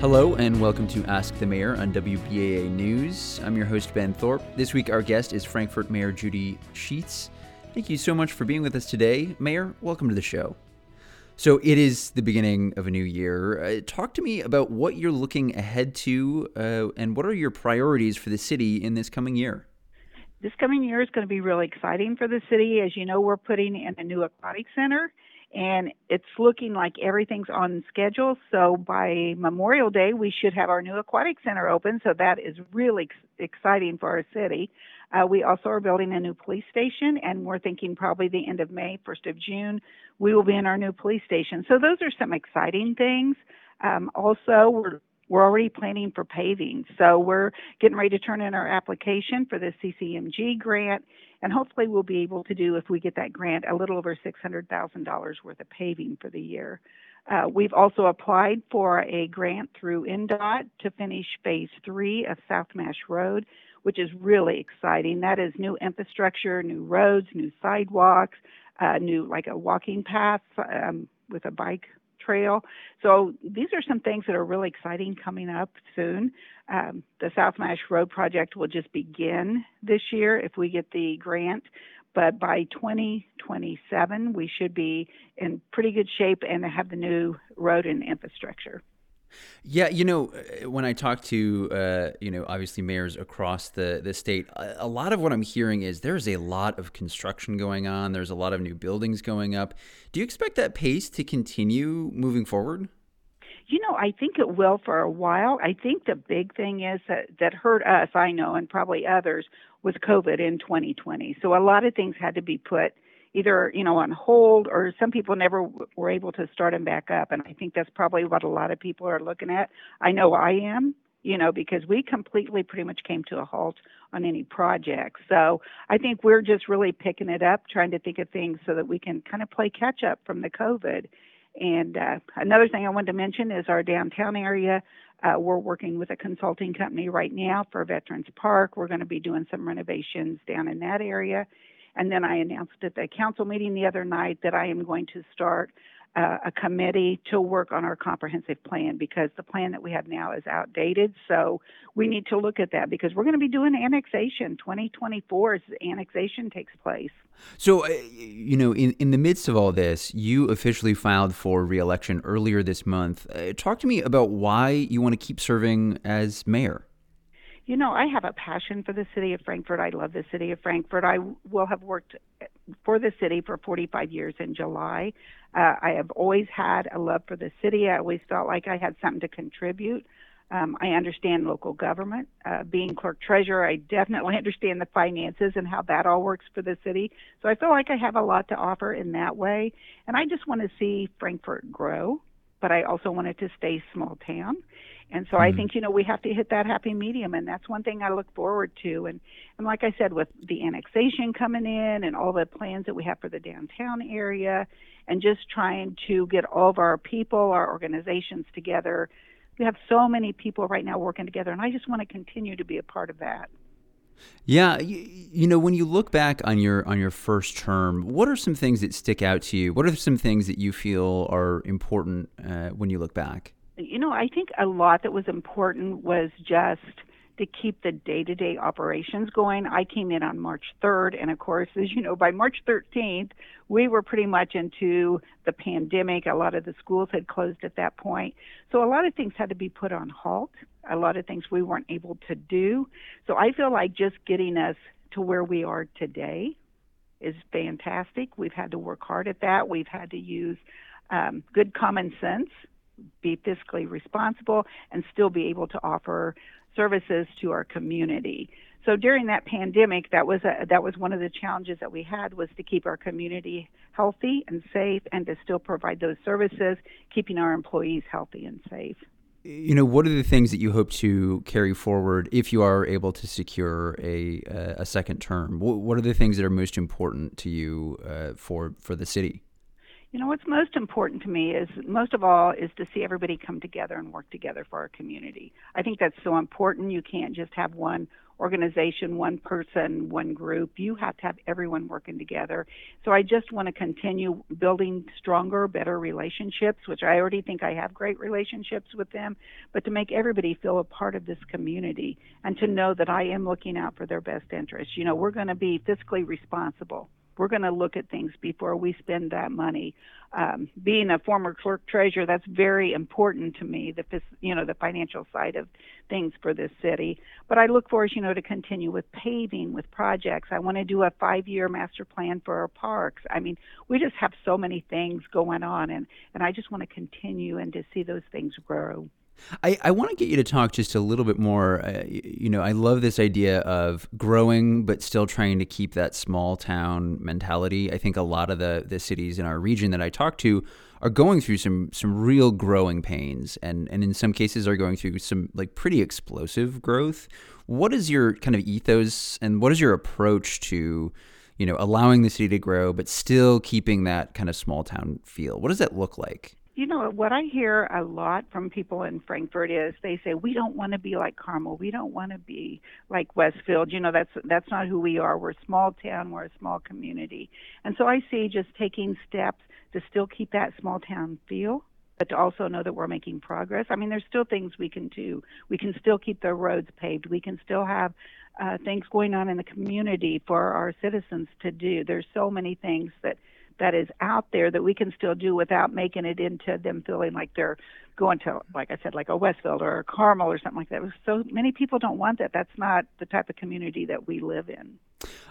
Hello and welcome to Ask the Mayor on WBAA News. I'm your host, Ben Thorpe. This week, our guest is Frankfort Mayor Judy Sheets. Thank you so much for being with us today. Mayor, welcome to the show. So, it is the beginning of a new year. Uh, talk to me about what you're looking ahead to uh, and what are your priorities for the city in this coming year? This coming year is going to be really exciting for the city. As you know, we're putting in a new aquatic center and it's looking like everything's on schedule. So by Memorial Day, we should have our new aquatic center open. So that is really ex- exciting for our city. Uh, we also are building a new police station, and we're thinking probably the end of May, 1st of June, we will be in our new police station. So those are some exciting things. Um, also, we're we're already planning for paving. So we're getting ready to turn in our application for the CCMG grant, and hopefully we'll be able to do, if we get that grant, a little over $600,000 worth of paving for the year. Uh, we've also applied for a grant through INDOT to finish phase three of South Maish Road, which is really exciting. That is new infrastructure, new roads, new sidewalks, uh, new like a walking path um, with a bike trail. So these are some things that are really exciting coming up soon. Um, the South Maish Road project will just begin this year if we get the grant. But by 2027, we should be in pretty good shape and have the new road and infrastructure. Yeah, you know, uh, when I talk to, uh, you know, obviously mayors across the, the state, a, lot of what I'm hearing is there's a lot of construction going on. There's a lot of new buildings going up. Do you expect that pace to continue moving forward? You know, I think it will for a while. I think the big thing is that that hurt us, I know, and probably others, was COVID in 2020. So a lot of things had to be put – either you know on hold or some people never w- were able to start them back up and i think that's probably what a lot of people are looking at i know i am you know because we completely pretty much came to a halt on any projects so i think we're just really picking it up trying to think of things so that we can kind of play catch up from the covid and uh, another thing i wanted to mention is our downtown area uh, we're working with a consulting company right now for Veterans Park. We're going to be doing some renovations down in that area. And then I announced at the council meeting the other night that I am going to start uh, a committee to work on our comprehensive plan because the plan that we have now is outdated. So we need to look at that because we're going to be doing annexation. 2024 as annexation takes place. So, uh, you know, in, in the midst of all this, you officially filed for reelection earlier this month. Uh, talk to me about why you want to keep serving as mayor. You know, I have a passion for the city of Frankfort. I love the city of Frankfort. I will have worked for the city for 45 years in July. Uh, I have always had a love for the city. I always felt like I had something to contribute. Um, I understand local government. Uh, being clerk treasurer, I definitely understand the finances and how that all works for the city. So I feel like I have a lot to offer in that way. And I just want to see Frankfort grow, but I also want it to stay small town. And so mm-hmm. I think, you know, we have to hit that happy medium. And that's one thing I look forward to. And, and like I said, with the annexation coming in and all the plans that we have for the downtown area and just trying to get all of our people, our organizations together. We have so many people right now working together. And I just want to continue to be a part of that. Yeah, you, you, know, when you look back on your on your first term, what are some things that stick out to you? What are some things that you feel are important uh, when you look back? You know, I think a lot that was important was just to keep the day-to-day operations going. I came in on March 3rd, and of course, as you know, by March 13th, we were pretty much into the pandemic. A lot of the schools had closed at that point, so a lot of things had to be put on halt. A lot of things we weren't able to do. So I feel like just getting us to where we are today is fantastic. We've had to work hard at that. We've had to use um, good common sense be fiscally responsible and still be able to offer services to our community. So during that pandemic, that was a, that was one of the challenges that we had was to keep our community healthy and safe, and to still provide those services, keeping our employees healthy and safe. You know, what are the things that you hope to carry forward if you are able to secure a a second term? What are the things that are most important to you uh, for for the city? You know, what's most important to me is most of all is to see everybody come together and work together for our community. I think that's so important. You can't just have one organization, one person, one group. You have to have everyone working together. So I just want to continue building stronger, better relationships, which I already think I have great relationships with them, but to make everybody feel a part of this community and to know that I am looking out for their best interests. You know, we're going to be fiscally responsible we're going to look at things before we spend that money. Um, being a former clerk treasurer, that's very important to me. The you know the financial side of things for this city. But I look forward, you know, to continue with paving, with projects. I want to do a five-year master plan for our parks. I mean, we just have so many things going on, and and I just want to continue and to see those things grow. I, I want to get you to talk just a little bit more. Uh, you know, I love this idea of growing, but still trying to keep that small town mentality. I think a lot of the, the cities in our region that I talk to are going through some some real growing pains, and and in some cases are going through some like pretty explosive growth. What is your kind of ethos, and what is your approach to you know allowing the city to grow, but still keeping that kind of small town feel? What does that look like? You know, what I hear a lot from people in Frankfort is they say we don't want to be like Carmel. We don't want to be like Westfield. You know, that's that's not who we are. We're a small town. We're a small community. And so I see just taking steps to still keep that small town feel, but to also know that we're making progress. I mean, there's still things we can do. We can still keep the roads paved. We can still have uh, things going on in the community for our citizens to do. There's so many things that that is out there that we can still do without making it into them feeling like they're going to, like I said, like a Westfield or a Carmel or something like that. So many people don't want that. That's not the type of community that we live in.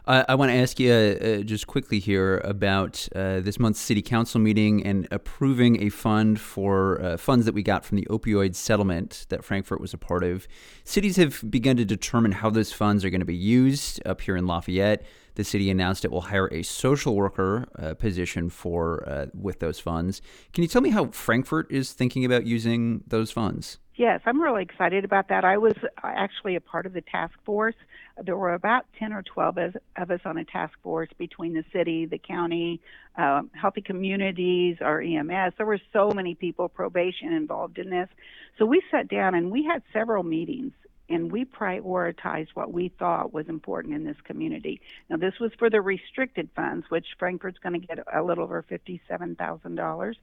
Uh, I want to ask you uh, just quickly here about uh, this month's city council meeting and approving a fund for uh, funds that we got from the opioid settlement that Frankfort was a part of. Cities have begun to determine how those funds are going to be used up here in Lafayette. The city announced it will hire a social worker uh, position for uh, with those funds. Can you tell me how Frankfort is thinking about using those funds? Yes, I'm really excited about that. I was actually a part of the task force. There were about 10 or 12 of us on a task force between the city, the county, uh, healthy communities, our EMS. There were so many people, probation involved in this. So we sat down and we had several meetings and we prioritized what we thought was important in this community. Now, this was for the restricted funds, which Frankfort's going to get a little over $57,000.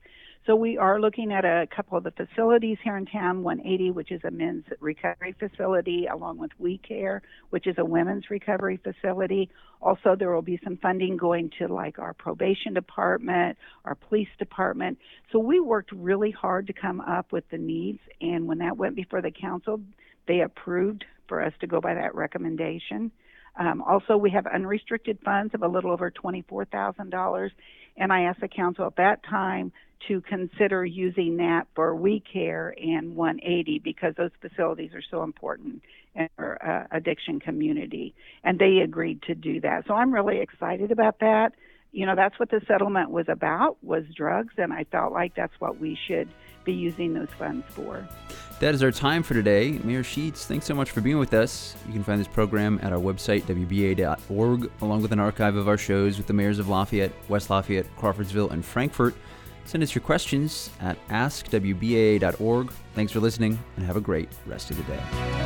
So we are looking at a couple of the facilities here in town 180, which is a men's recovery facility, along with We Care, which is a women's recovery facility. Also, there will be some funding going to like our probation department, our police department. So we worked really hard to come up with the needs, and when that went before the council, they approved for us to go by that recommendation. Um, also, we have unrestricted funds of a little over $24,000, and I asked the council at that time to consider using that for We Care and 180 because those facilities are so important in our uh, addiction community, and they agreed to do that. So I'm really excited about that. You know, that's what the settlement was about was drugs, and I felt like that's what we should be using those funds for. That is our time for today. Mayor Sheets, thanks so much for being with us. You can find this program at our website, WBAA.org, along with an archive of our shows with the mayors of Lafayette, West Lafayette, Crawfordsville, and Frankfort. Send us your questions at askwba.org. Thanks for listening, and have a great rest of the day.